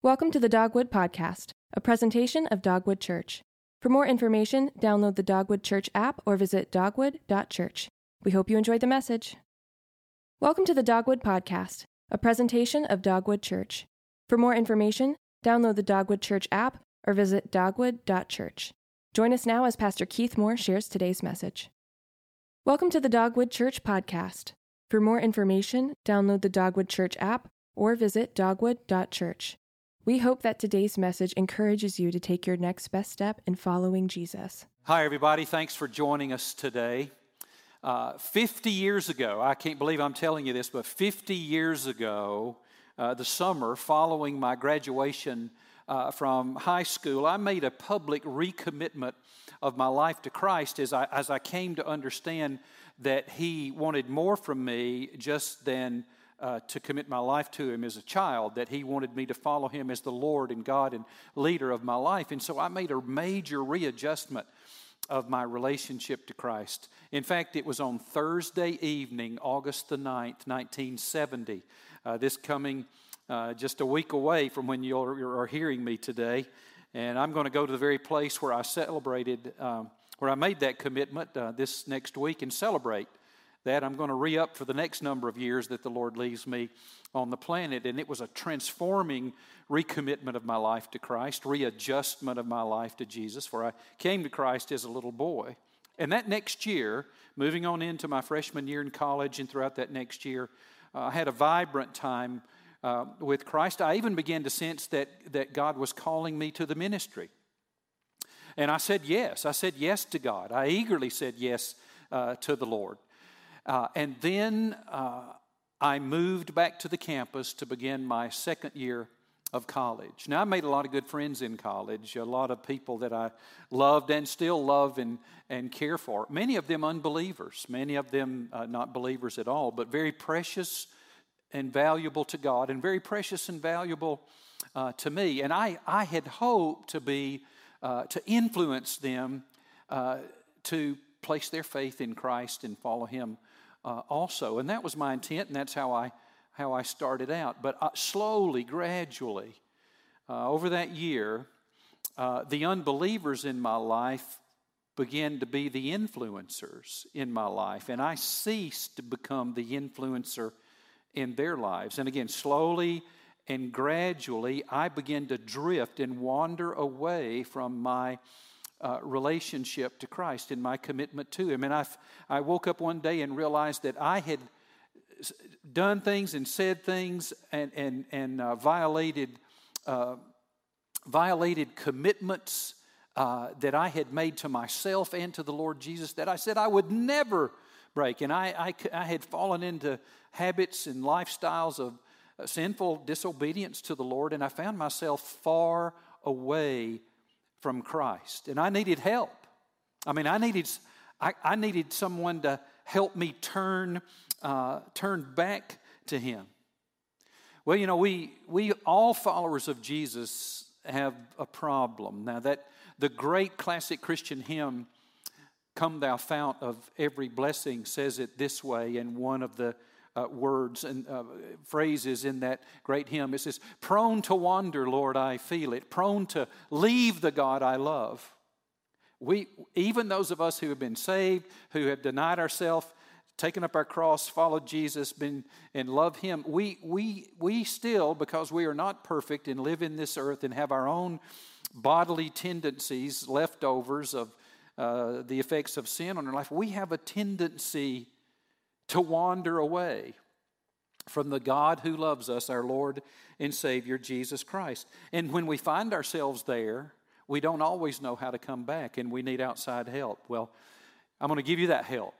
Welcome to the Dogwood Podcast, a presentation of Dogwood Church. For more information, download the Dogwood Church app or visit dogwood.church. We hope you enjoyed the message. Welcome to the Dogwood Podcast, a presentation of Dogwood Church. For more information, download the Dogwood Church app or visit dogwood.church. Join us now as Pastor Keith Moore shares today's message. Welcome to the Dogwood Church Podcast. For more information, download the Dogwood Church app or visit dogwood.church. We hope that today's message encourages you to take your next best step in following Jesus. Hi, everybody. Thanks for joining us today. Uh, 50 years ago, I can't believe I'm telling you this, but 50 years ago, uh, the summer following my graduation uh, from high school, I made a public recommitment of my life to Christ as I, as I came to understand that He wanted more from me just than uh, to commit my life to Him as a child, that He wanted me to follow Him as the Lord and God and leader of my life. And so I made a major readjustment of my relationship to Christ. In fact, it was on Thursday evening, August the 9th, 1970, uh, this coming uh, just a week away from when you are hearing me today. And I'm going to go to the very place where I celebrated, um, where I made that commitment uh, this next week and celebrate that. I'm going to re up for the next number of years that the Lord leaves me on the planet. And it was a transforming recommitment of my life to Christ, readjustment of my life to Jesus, for I came to Christ as a little boy. And that next year, moving on into my freshman year in college and throughout that next year, uh, I had a vibrant time uh, with Christ. I even began to sense that, that God was calling me to the ministry. And I said yes. I said yes to God. I eagerly said yes uh, to the Lord. Uh, and then uh, I moved back to the campus to begin my second year of college. Now, I made a lot of good friends in college, a lot of people that I loved and still love and, and care for. Many of them unbelievers, many of them uh, not believers at all, but very precious and valuable to God, and very precious and valuable uh, to me. And I, I had hoped to be, uh, to influence them uh, to place their faith in Christ and follow Him uh, also. And that was my intent, and that's how I, how I started out. But uh, slowly, gradually, uh, over that year, uh, the unbelievers in my life began to be the influencers in my life, and I ceased to become the influencer in their lives. And again, slowly and gradually, I began to drift and wander away from my uh, relationship to Christ and my commitment to Him. And I, I woke up one day and realized that I had done things and said things and, and, and uh, violated, uh, violated commitments uh, that I had made to myself and to the Lord Jesus that I said I would never break. And I, I, I had fallen into habits and lifestyles of uh, sinful disobedience to the Lord, and I found myself far away from Christ. And I needed help. I mean, I needed, I, I needed someone to help me turn, uh, turn back to Him. Well, you know, we, we all followers of Jesus have a problem. Now, that the great classic Christian hymn, Come Thou Fount of Every Blessing, says it this way in one of the uh, words and uh, phrases in that great hymn. It says, Prone to wander, Lord, I feel it. Prone to leave the God I love. We, even those of us who have been saved, who have denied ourselves, taken up our cross, followed Jesus, been and love Him, we, we, we still, because we are not perfect and live in this earth and have our own bodily tendencies, leftovers of uh, the effects of sin on our life, we have a tendency to wander away from the God who loves us, our Lord and Savior, Jesus Christ. And when we find ourselves there, we don't always know how to come back and we need outside help. Well, I'm going to give you that help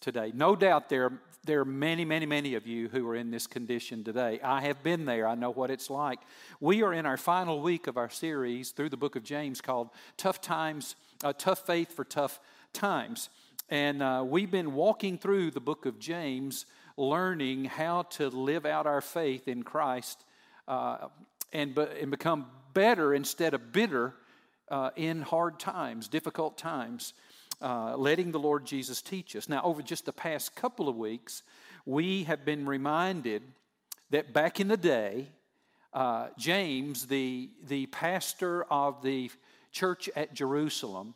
today. No doubt there, there are many, many, many of you who are in this condition today. I have been there, I know what it's like. We are in our final week of our series through the book of James called Tough Times, uh, Tough Faith for Tough Times. And uh, we've been walking through the book of James, learning how to live out our faith in Christ uh, and, and become better instead of bitter uh, in hard times, difficult times, uh, letting the Lord Jesus teach us. Now, over just the past couple of weeks, we have been reminded that back in the day, uh, James, the, the pastor of the church at Jerusalem,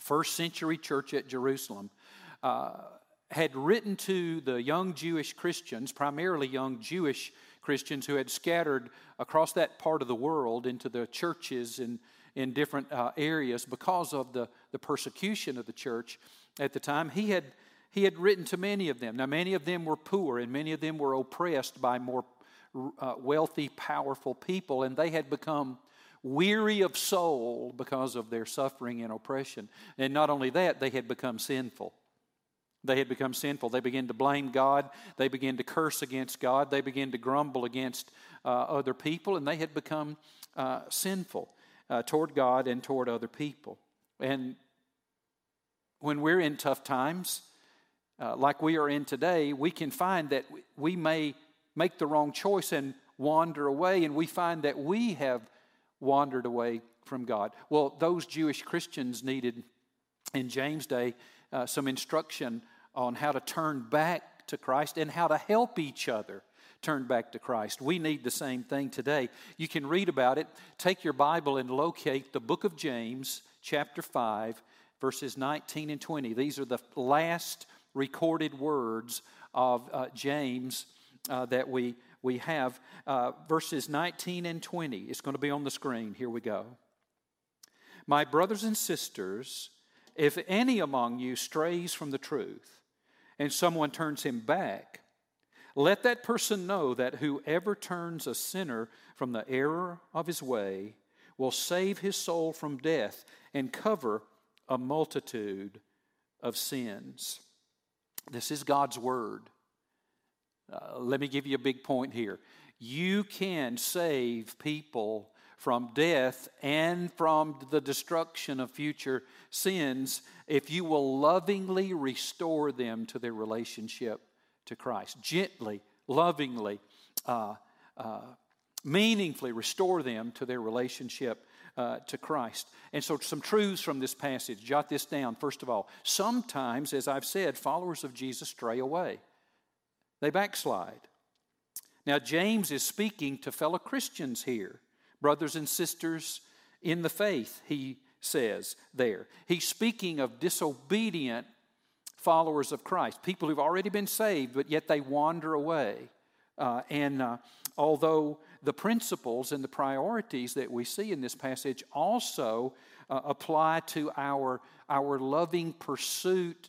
first century church at Jerusalem, uh, had written to the young Jewish Christians, primarily young Jewish Christians who had scattered across that part of the world into the churches in, in different uh, areas because of the, the persecution of the church at the time. He had, he had written to many of them. Now, many of them were poor and many of them were oppressed by more uh, wealthy, powerful people, and they had become weary of soul because of their suffering and oppression. And not only that, they had become sinful. They had become sinful. They began to blame God. They began to curse against God. They began to grumble against uh, other people, and they had become uh, sinful uh, toward God and toward other people. And when we're in tough times, uh, like we are in today, we can find that we may make the wrong choice and wander away, and we find that we have wandered away from God. Well, those Jewish Christians needed in James' day uh, some instruction on how to turn back to Christ and how to help each other turn back to Christ. We need the same thing today. You can read about it. Take your Bible and locate the book of James, chapter 5, verses 19 and 20. These are the last recorded words of uh, James uh, that we, we have. Uh, verses 19 and 20. It's going to be on the screen. Here we go. My brothers and sisters, if any among you strays from the truth and someone turns him back, let that person know that whoever turns a sinner from the error of his way will save his soul from death and cover a multitude of sins. This is God's word. Uh, let me give you a big point here. You can save people from death and from the destruction of future sins if you will lovingly restore them to their relationship to Christ. Gently, lovingly, uh, uh, meaningfully restore them to their relationship uh, to Christ. And so, some truths from this passage. Jot this down, first of all. Sometimes, as I've said, followers of Jesus stray away, they backslide. Now, James is speaking to fellow Christians here, brothers and sisters in the faith, he says there. He's speaking of disobedient followers of Christ, people who've already been saved, but yet they wander away. Uh, and uh, although the principles and the priorities that we see in this passage also uh, apply to our, our loving pursuit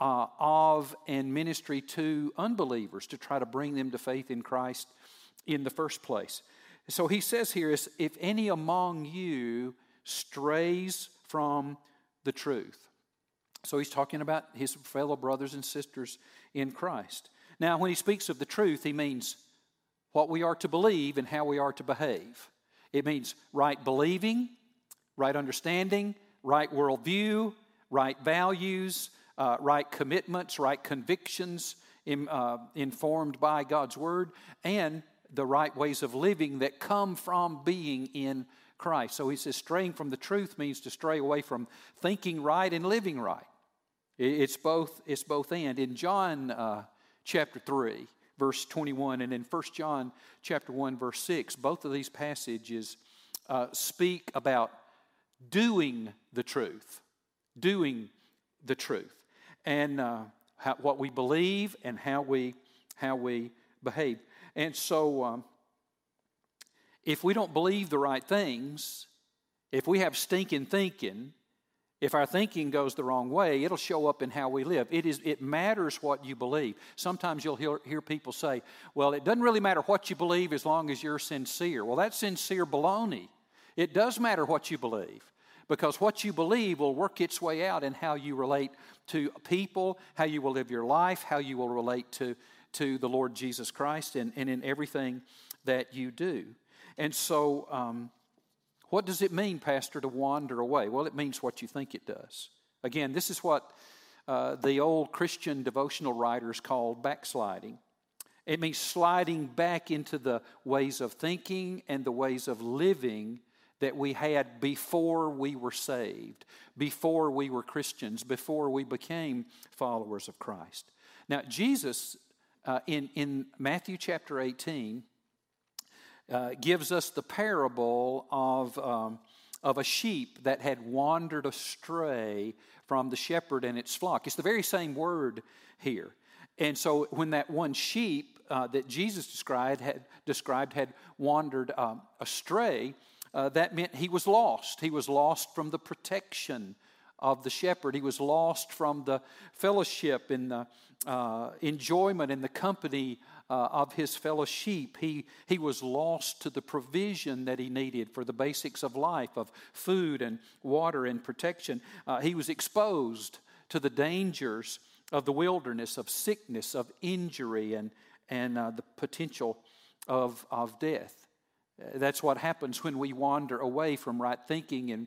uh, of and ministry to unbelievers to try to bring them to faith in Christ in the first place. So he says here is if any among you strays from the truth. So he's talking about his fellow brothers and sisters in Christ. Now, when he speaks of the truth, he means what we are to believe and how we are to behave. It means right believing, right understanding, right worldview, right values, uh, right commitments, right convictions in, uh, informed by God's Word, and the right ways of living that come from being in Christ. So he says, straying from the truth means to stray away from thinking right and living right. It's both, it's both and. In John uh, chapter 3, verse 21, and in 1 John chapter 1, verse 6, both of these passages uh, speak about doing the truth. Doing the truth. And uh, how, what we believe and how we, how we behave. And so, um, if we don't believe the right things, if we have stinking thinking, if our thinking goes the wrong way, it'll show up in how we live. It, is, it matters what you believe. Sometimes you'll hear, hear people say, well, it doesn't really matter what you believe as long as you're sincere. Well, that's sincere baloney. It does matter what you believe because what you believe will work its way out in how you relate to people, how you will live your life, how you will relate to, to the Lord Jesus Christ, and, and in everything that you do. And so, um, what does it mean, Pastor, to wander away? Well, it means what you think it does. Again, this is what uh, the old Christian devotional writers called backsliding. It means sliding back into the ways of thinking and the ways of living that we had before we were saved, before we were Christians, before we became followers of Christ. Now, Jesus, uh, in, in Matthew chapter 18, uh, gives us the parable of, um, of a sheep that had wandered astray from the shepherd and its flock. It's the very same word here. And so when that one sheep uh, that Jesus described had, described had wandered um, astray, uh, that meant he was lost. He was lost from the protection of the shepherd. He was lost from the fellowship and the uh, enjoyment and the company uh, of his fellow sheep. He, he was lost to the provision that he needed for the basics of life, of food and water and protection. Uh, he was exposed to the dangers of the wilderness, of sickness, of injury, and, and uh, the potential of, of death. That's what happens when we wander away from right thinking and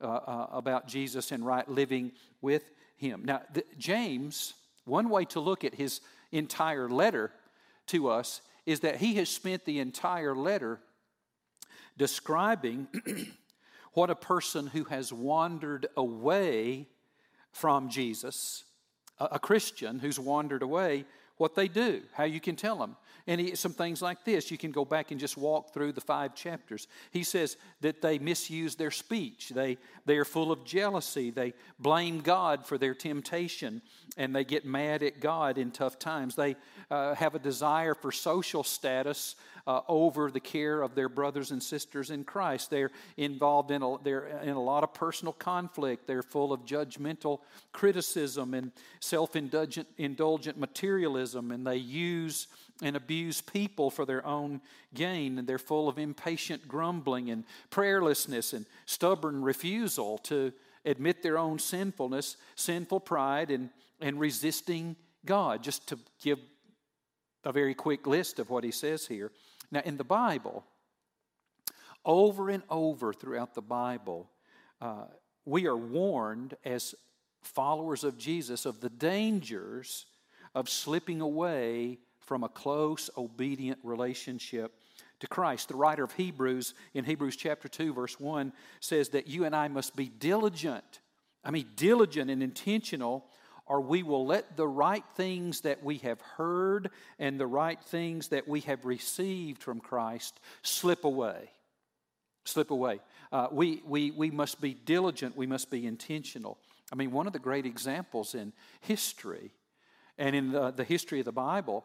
uh, uh, about Jesus and right living with Him. Now, the, James, one way to look at his entire letter to us is that he has spent the entire letter describing what a person who has wandered away from Jesus, a, a Christian who's wandered away, what they do, how you can tell them. And he, some things like this, you can go back and just walk through the five chapters. He says that they misuse their speech, they, they are full of jealousy, they blame God for their temptation, and they get mad at God in tough times. They uh, have a desire for social status uh, over the care of their brothers and sisters in Christ. They're involved in a, they're in a lot of personal conflict. They're full of judgmental criticism and self indulgent materialism, and they use and abuse people for their own gain. And they're full of impatient grumbling and prayerlessness and stubborn refusal to admit their own sinfulness, sinful pride, and, and resisting God. Just to give a very quick list of what he says here. Now, in the Bible, over and over throughout the Bible, uh, we are warned as followers of Jesus of the dangers of slipping away from a close, obedient relationship to Christ. The writer of Hebrews, in Hebrews chapter 2, verse 1, says that you and I must be diligent. I mean, diligent and intentional, or we will let the right things that we have heard and the right things that we have received from Christ slip away. Slip away. Uh, we, we, we must be diligent, we must be intentional. I mean, one of the great examples in history and in the, the history of the Bible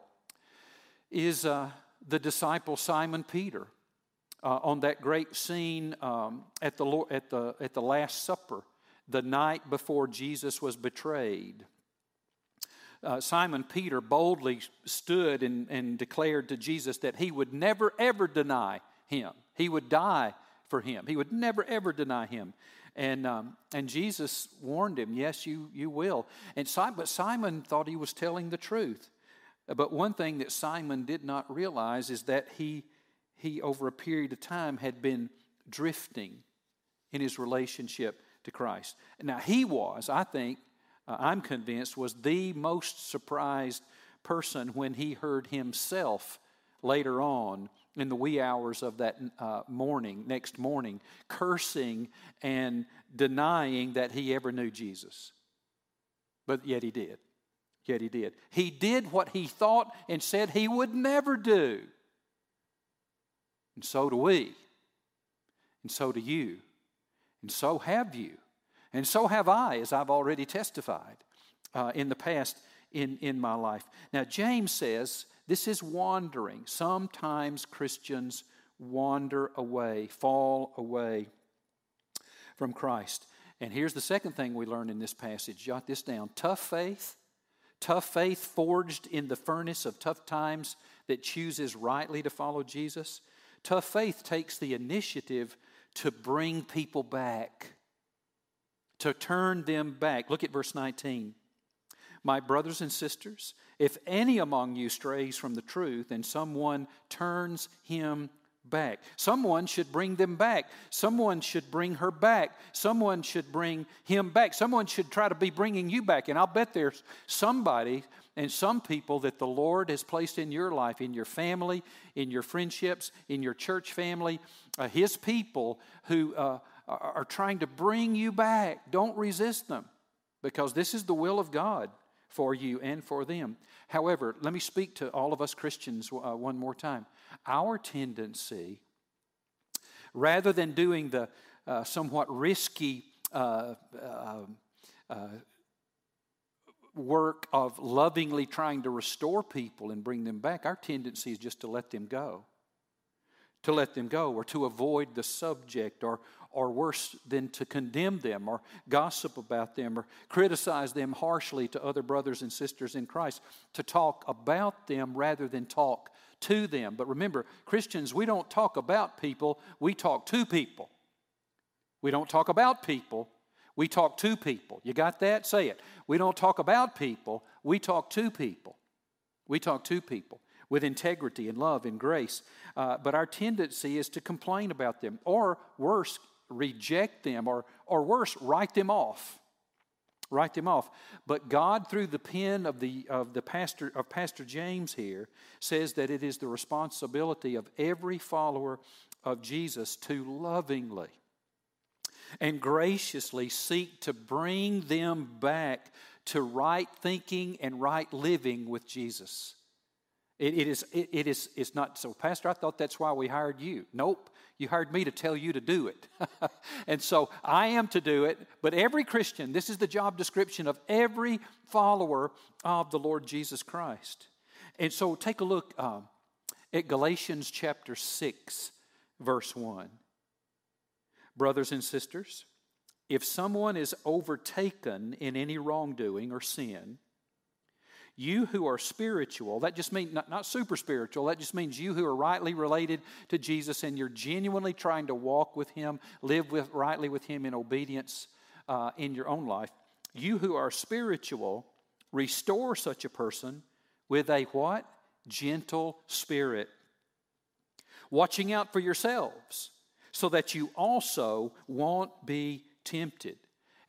is uh, the disciple Simon Peter uh, on that great scene um, at, the, at, the, at the Last Supper, the night before Jesus was betrayed. Uh, Simon Peter boldly stood and, and declared to Jesus that he would never ever deny him. He would die for him. He would never ever deny him. And, um, and Jesus warned him, Yes, you, you will. And Simon, but Simon thought he was telling the truth. But one thing that Simon did not realize is that he, he over a period of time, had been drifting in his relationship to Christ. Now, he was, I think, uh, I'm convinced, was the most surprised person when he heard himself later on in the wee hours of that uh, morning, next morning, cursing and denying that he ever knew Jesus. But yet he did. Yet he did. He did what he thought and said he would never do. And so do we. And so do you. And so have you. And so have I, as I've already testified uh, in the past in, in my life. Now, James says this is wandering. Sometimes Christians wander away, fall away from Christ. And here's the second thing we learn in this passage. Jot this down. Tough faith Tough faith forged in the furnace of tough times that chooses rightly to follow Jesus. Tough faith takes the initiative to bring people back, to turn them back. Look at verse 19. My brothers and sisters, if any among you strays from the truth and someone turns him back. Someone should bring them back. Someone should bring her back. Someone should bring him back. Someone should try to be bringing you back. And I'll bet there's somebody and some people that the Lord has placed in your life, in your family, in your friendships, in your church family, uh, His people who uh, are trying to bring you back. Don't resist them because this is the will of God for you and for them. However, let me speak to all of us Christians uh, one more time. Our tendency, rather than doing the uh, somewhat risky uh, um, uh, work of lovingly trying to restore people and bring them back, our tendency is just to let them go. To let them go, or to avoid the subject, or, or worse than to condemn them, or gossip about them, or criticize them harshly to other brothers and sisters in Christ. To talk about them rather than talk to them. But remember, Christians, we don't talk about people, we talk to people. We don't talk about people, we talk to people. You got that? Say it. We don't talk about people, we talk to people. We talk to people with integrity and love and grace. Uh, but our tendency is to complain about them, or worse, reject them, or, or worse, write them off. Write them off. But God, through the pen of the, of the pastor of Pastor James here, says that it is the responsibility of every follower of Jesus to lovingly and graciously seek to bring them back to right thinking and right living with Jesus. It, it is, it, it is, it's not, so Pastor, I thought that's why we hired you. Nope, you hired me to tell you to do it. and so I am to do it, but every Christian, this is the job description of every follower of the Lord Jesus Christ. And so take a look um, at Galatians chapter 6, verse 1. Brothers and sisters, if someone is overtaken in any wrongdoing or sin, you who are spiritual, that just means not, not, super spiritual, that just means you who are rightly related to Jesus and you're genuinely trying to walk with Him, live with, rightly with Him in obedience uh, in your own life. You who are spiritual, restore such a person with a what? Gentle spirit. Watching out for yourselves so that you also won't be tempted.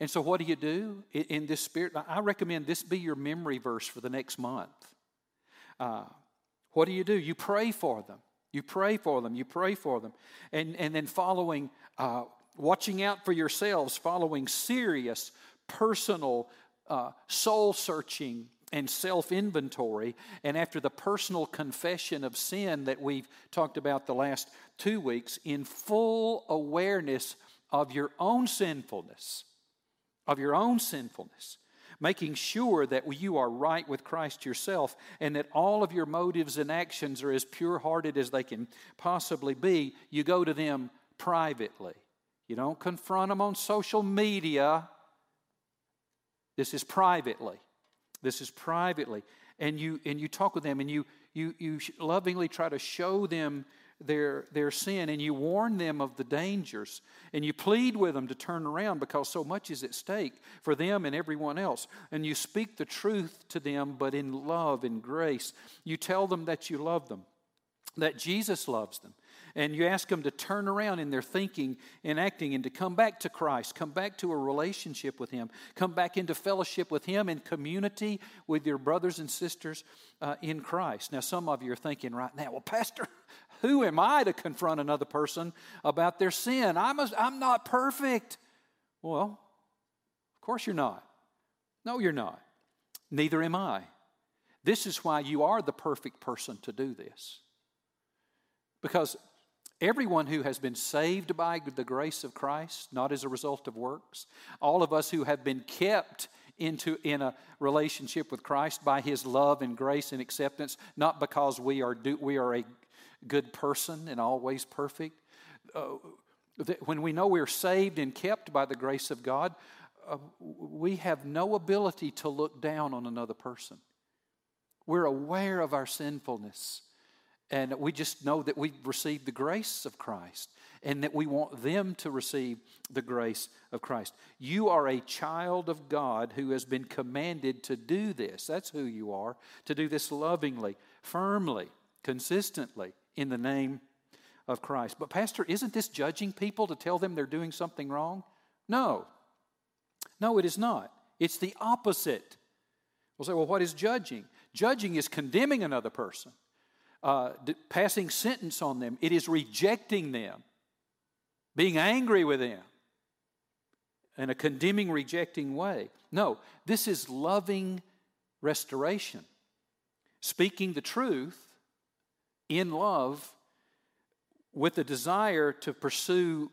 And so, what do you do in this spirit? I recommend this be your memory verse for the next month. Uh, what do you do? You pray for them. You pray for them. You pray for them. And, and then, following, uh, watching out for yourselves, following serious, personal, uh, soul searching and self inventory. And after the personal confession of sin that we've talked about the last two weeks, in full awareness of your own sinfulness of your own sinfulness, making sure that you are right with Christ yourself and that all of your motives and actions are as pure hearted as they can possibly be, you go to them privately. You don't confront them on social media. This is privately. This is privately. And you, and you talk with them and you, you, you lovingly try to show them their, their sin and you warn them of the dangers and you plead with them to turn around because so much is at stake for them and everyone else. And you speak the truth to them, but in love and grace. You tell them that you love them, that Jesus loves them. And you ask them to turn around in their thinking and acting and to come back to Christ, come back to a relationship with Him, come back into fellowship with Him and community with your brothers and sisters uh, in Christ. Now, some of you are thinking right now, well, Pastor, who am I to confront another person about their sin? I'm, I'm not perfect. Well, of course you're not. No, you're not. Neither am I. This is why you are the perfect person to do this. Because everyone who has been saved by the grace of Christ, not as a result of works, all of us who have been kept into in a relationship with Christ by his love and grace and acceptance, not because we are do, we are a good person and always perfect. Uh, when we know we're saved and kept by the grace of God, uh, we have no ability to look down on another person. We're aware of our sinfulness, and we just know that we've received the grace of Christ and that we want them to receive the grace of Christ. You are a child of God who has been commanded to do this. That's who you are, to do this lovingly, firmly, consistently in the name of Christ. But, Pastor, isn't this judging people to tell them they're doing something wrong? No. No, it is not. It's the opposite. We'll say, well, what is judging? Judging is condemning another person, uh, passing sentence on them, it is rejecting them, being angry with them in a condemning, rejecting way. No, this is loving restoration. Speaking the truth in love with the desire to pursue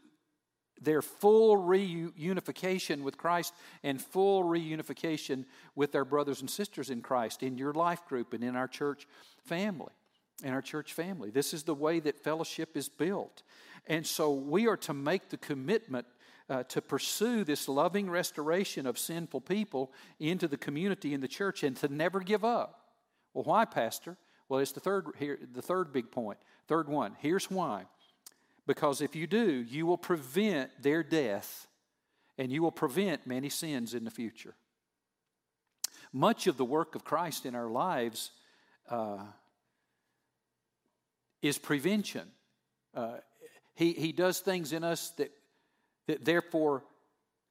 their full reunification with Christ and full reunification with their brothers and sisters in Christ in your life group and in our church family. In our church family. This is the way that fellowship is built. And so we are to make the commitment uh, to pursue this loving restoration of sinful people into the community in the church and to never give up. Well, why, Pastor? Well, it's the third here, the third big point. Third one. Here's why. Because if you do, you will prevent their death and you will prevent many sins in the future. Much of the work of Christ in our lives uh, is prevention. Uh, he, he does things in us that, that therefore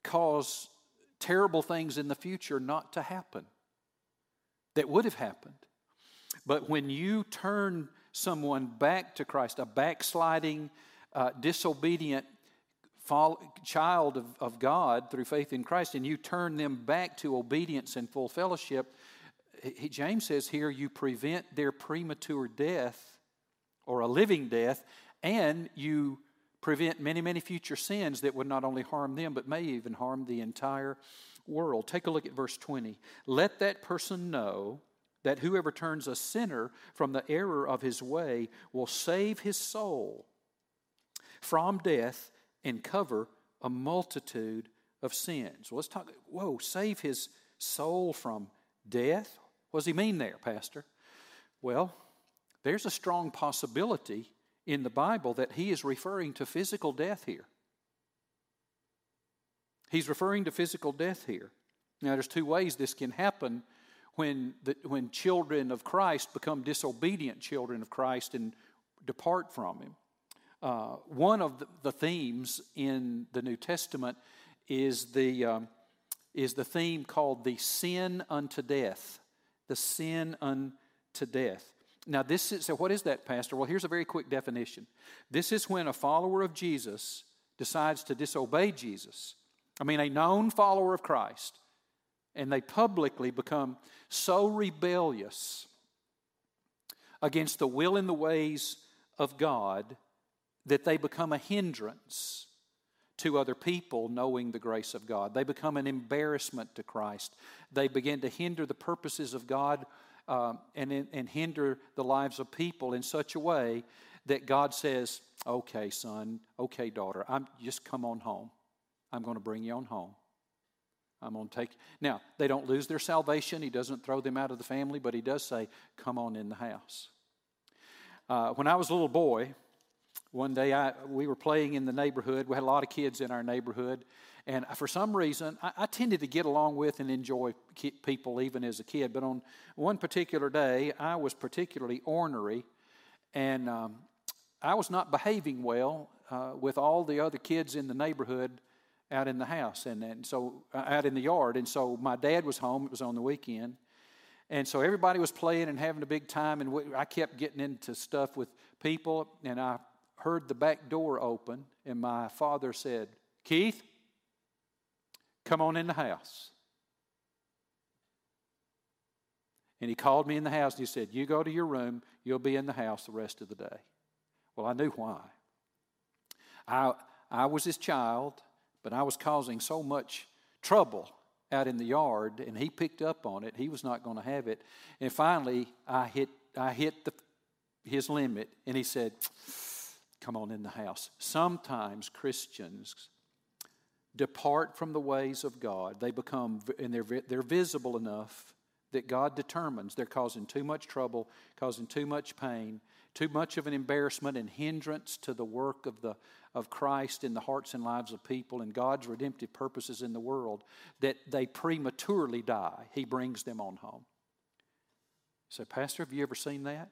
cause terrible things in the future not to happen that would have happened. But when you turn someone back to Christ, a backsliding, uh, disobedient fall, child of, of God through faith in Christ, and you turn them back to obedience and full fellowship, he, James says here, you prevent their premature death or a living death, and you prevent many, many future sins that would not only harm them, but may even harm the entire world. Take a look at verse 20. Let that person know that whoever turns a sinner from the error of his way will save his soul from death and cover a multitude of sins. Well, let's talk. Whoa, save his soul from death? What does he mean there, Pastor? Well, there's a strong possibility in the Bible that he is referring to physical death here. He's referring to physical death here. Now, there's two ways this can happen when, the, when children of Christ become disobedient children of Christ and depart from Him. Uh, one of the, the, themes in the New Testament is the, um, is the theme called the sin unto death. The sin unto death. Now, this is, so what is that, Pastor? Well, here's a very quick definition. This is when a follower of Jesus decides to disobey Jesus. I mean, a known follower of Christ, and they publicly become so rebellious against the will and the ways of God that they become a hindrance to other people knowing the grace of God. They become an embarrassment to Christ. They begin to hinder the purposes of God um, and, and hinder the lives of people in such a way that God says, Okay, son, okay, daughter, I'm, just come on home. I'm going to bring you on home. I'm going to take. Now, they don't lose their salvation. He doesn't throw them out of the family, but he does say, Come on in the house. Uh, when I was a little boy, one day I, we were playing in the neighborhood. We had a lot of kids in our neighborhood. And for some reason, I, I tended to get along with and enjoy people even as a kid. But on one particular day, I was particularly ornery. And um, I was not behaving well uh, with all the other kids in the neighborhood out in the house and, and so uh, out in the yard. And so my dad was home. It was on the weekend. And so everybody was playing and having a big time. And we, I kept getting into stuff with people. And I heard the back door open. And my father said, Keith, come on in the house. And he called me in the house and he said, You go to your room, you'll be in the house the rest of the day. Well, I knew why. I, I was his child. But I was causing so much trouble out in the yard, and he picked up on it. He was not going to have it. And finally, I hit, I hit the, his limit, and he said, Come on in the house. Sometimes Christians depart from the ways of God. They become, and they're, they're visible enough that God determines they're causing too much trouble, causing too much pain, too much of an embarrassment and hindrance to the work of, the, of Christ in the hearts and lives of people and God's redemptive purposes in the world that they prematurely die. He brings them on home. So, Pastor, have you ever seen that?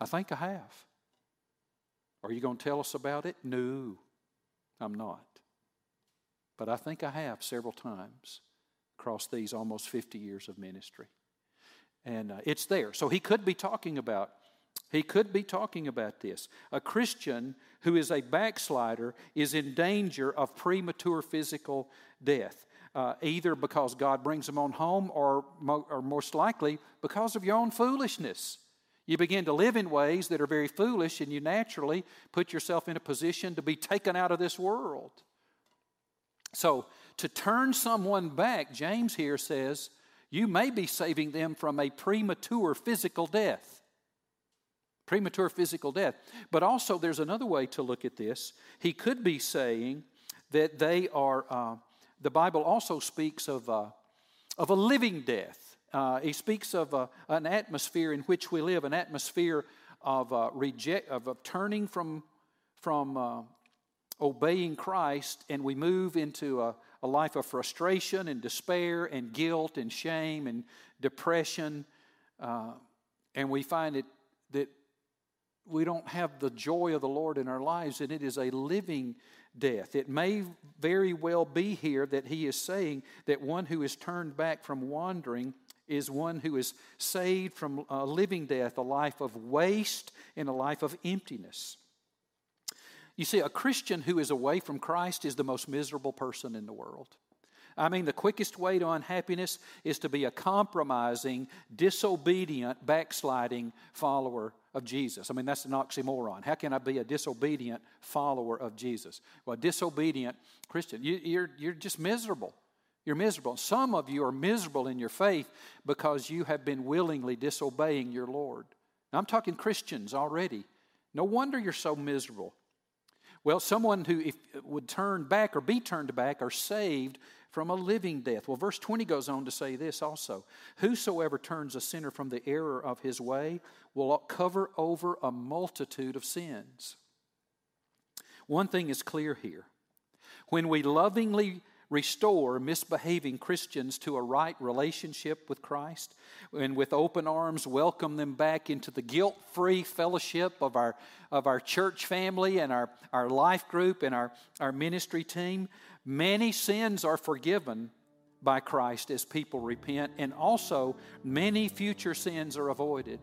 I think I have. Are you going to tell us about it? No, I'm not. But I think I have several times across these almost 50 years of ministry. And uh, it's there. So he could be talking about he could be talking about this. A Christian who is a backslider is in danger of premature physical death. uh, either because God brings them on home or, mo- or most likely because of your own foolishness. You begin to live in ways that are very foolish, and you naturally put yourself in a position to be taken out of this world. So, to turn someone back, James here says, you may be saving them from a premature physical death. Premature physical death. But also, there's another way to look at this. He could be saying that they are, uh, the Bible also speaks of, uh, of a living death. Uh, he speaks of uh, an atmosphere in which we live, an atmosphere of, uh, reject, of, of turning from, from uh, obeying Christ, and we move into a, a life of frustration and despair and guilt and shame and depression. Uh, and we find it that we don't have the joy of the Lord in our lives, and it is a living death. It may very well be here that he is saying that one who is turned back from wandering is one who is saved from a living death, a life of waste and a life of emptiness. You see, a Christian who is away from Christ is the most miserable person in the world. I mean, the quickest way to unhappiness is to be a compromising, disobedient, backsliding follower of Jesus. I mean, that's an oxymoron. How can I be a disobedient follower of Jesus? Well, disobedient Christian, you, you're, you're just miserable. You're miserable. Some of you are miserable in your faith because you have been willingly disobeying your Lord. Now, I'm talking Christians already. No wonder you're so miserable. Well, someone who would turn back or be turned back are saved from a living death. Well, verse 20 goes on to say this also Whosoever turns a sinner from the error of his way will cover over a multitude of sins. One thing is clear here. When we lovingly restore misbehaving Christians to a right relationship with Christ and with open arms welcome them back into the guilt free fellowship of our, of our church family and our, our life group and our, our ministry team. Many sins are forgiven by Christ as people repent, and also many future sins are avoided.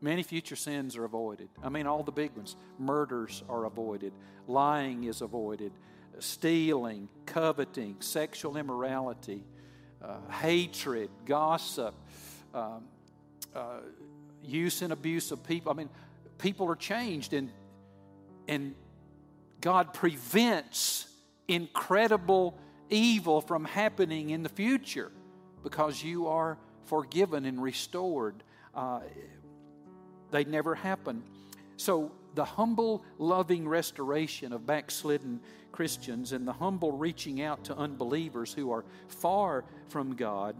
Many future sins are avoided. I mean, all the big ones. Murders are avoided, lying is avoided, stealing, coveting, sexual immorality, uh, hatred, gossip, um, uh, use and abuse of people. I mean, people are changed, and, and God prevents incredible evil from happening in the future because you are forgiven and restored. Uh, they never happen. So, the humble, loving restoration of backslidden Christians and the humble reaching out to unbelievers who are far from God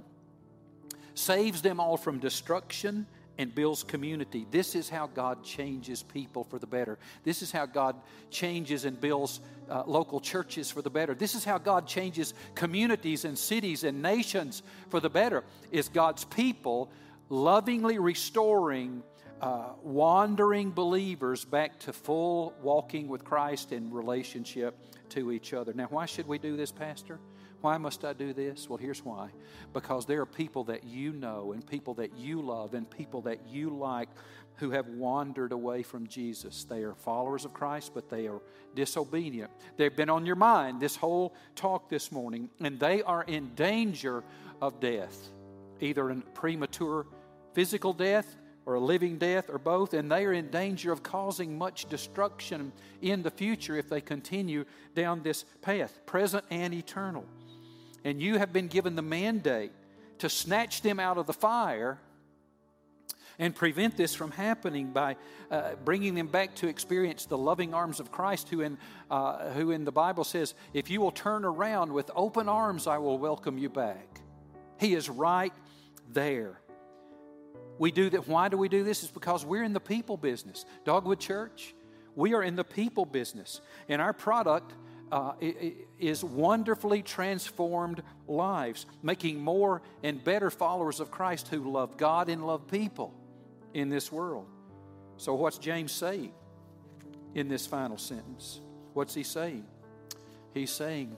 saves them all from destruction and builds community. This is how God changes people for the better. This is how God changes and builds uh, local churches for the better. This is how God changes communities and cities and nations for the better. Is God's people lovingly restoring uh, wandering believers back to full walking with Christ in relationship to each other. Now, why should we do this, Pastor? Why must I do this? Well, here's why. Because there are people that you know, and people that you love, and people that you like who have wandered away from Jesus. They are followers of Christ, but they are disobedient. They've been on your mind this whole talk this morning, and they are in danger of death, either in premature physical death or a living death or both, and they are in danger of causing much destruction in the future if they continue down this path, present and eternal. And you have been given the mandate to snatch them out of the fire and prevent this from happening by uh, bringing them back to experience the loving arms of Christ, who in, uh, who in the Bible says, If you will turn around with open arms, I will welcome you back. He is right there. We do that. Why do we do this? It's because we're in the people business. Dogwood Church, we are in the people business. And our product uh, is wonderfully transformed lives, making more and better followers of Christ who love God and love people in this world. So, what's James saying in this final sentence? What's he saying? He's saying,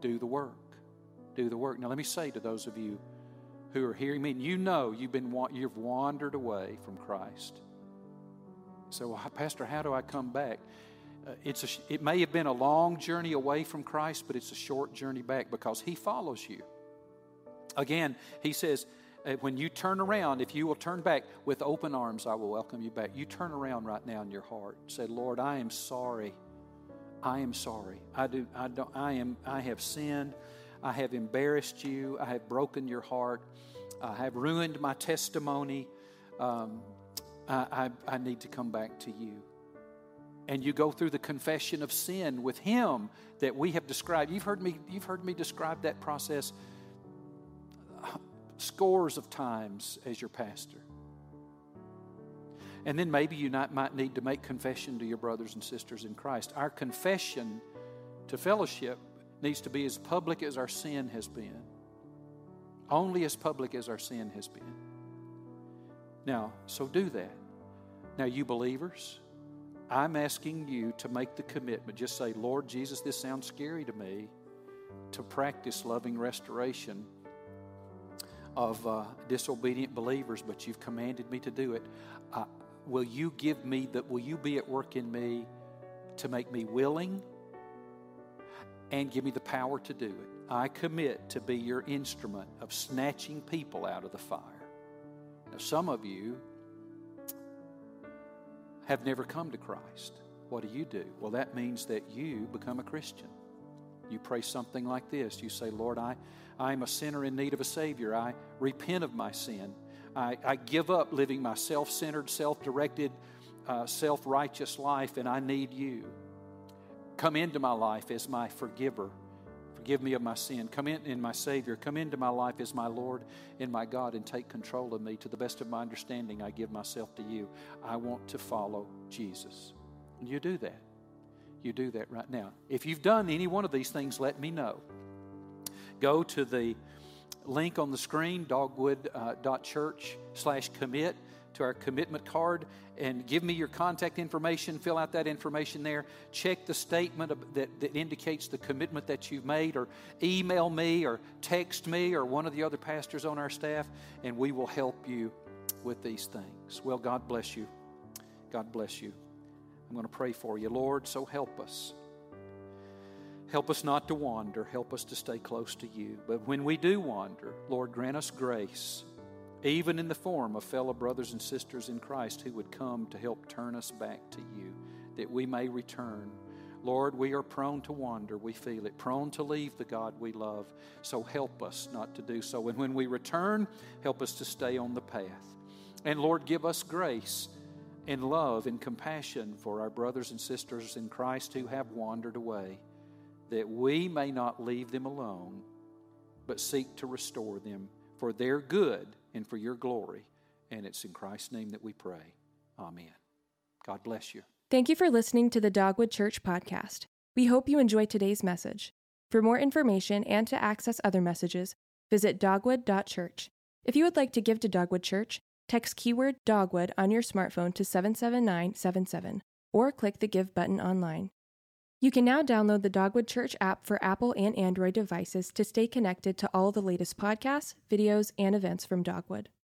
do the work. Do the work. Now, let me say to those of you who are hearing me, and you know you've been you've wandered away from Christ. So, well, Pastor, how do I come back? uh, it's a, it may have been a long journey away from Christ, but it's a short journey back because He follows you. Again, He says, uh, when you turn around, if you will turn back with open arms, I will welcome you back. You turn around right now in your heart. Say, Lord, I am sorry. I am sorry. I do. I don't. I am. I have sinned. I have embarrassed you. I have broken your heart. I have ruined my testimony. Um, I, I, I need to come back to you. And you go through the confession of sin with Him that we have described. You've heard me. You've heard me describe that process scores of times as your pastor. And then maybe you not, might need to make confession to your brothers and sisters in Christ. Our confession to fellowship needs to be as public as our sin has been, only as public as our sin has been. Now, so do that. Now, you believers, I'm asking you to make the commitment. Just say, Lord Jesus, this sounds scary to me, to practice loving restoration of uh, disobedient believers, but you've commanded me to do it. Uh, will you give me that? Will you be at work in me to make me willing and give me the power to do it? I commit to be your instrument of snatching people out of the fire. Now, some of you have never come to Christ. What do you do? Well, that means that you become a Christian. You pray something like this. You say, Lord, I, I am a sinner in need of a Savior. I repent of my sin. I, I give up living my self centered, self directed, uh, self righteous life, and I need you. Come into my life as my forgiver. Forgive me of my sin. Come in, in my Savior. Come into my life as my Lord and my God and take control of me. To the best of my understanding, I give myself to you. I want to follow Jesus. And you do that. You do that right now. If you've done any one of these things, let me know go to the link on the screen, dogwood.church uh, slash commit to our commitment card and give me your contact information. Fill out that information there. Check the statement that, that indicates the commitment that you've made, or email me, or text me, or one of the other pastors on our staff, and we will help you with these things. Well, God bless you. God bless you. I'm going to pray for you. Lord, so help us. Help us not to wander. Help us to stay close to you. But when we do wander, Lord, grant us grace, even in the form of fellow brothers and sisters in Christ who would come to help turn us back to you, that we may return. Lord, we are prone to wander. We feel it. Prone to leave the God we love. So help us not to do so. And when we return, help us to stay on the path. And Lord, give us grace and love and compassion for our brothers and sisters in Christ who have wandered away that we may not leave them alone, but seek to restore them for their good and for your glory. And it's in Christ's name that we pray. Amen. God bless you. Thank you for listening to the Dogwood Church podcast. We hope you enjoyed today's message. For more information and to access other messages, visit dogwood.church. If you would like to give to Dogwood Church, text keyword dogwood on your smartphone to 77977 or click the give button online. You can now download the Dogwood Church app for Apple and Android devices to stay connected to all the latest podcasts, videos, and events from Dogwood.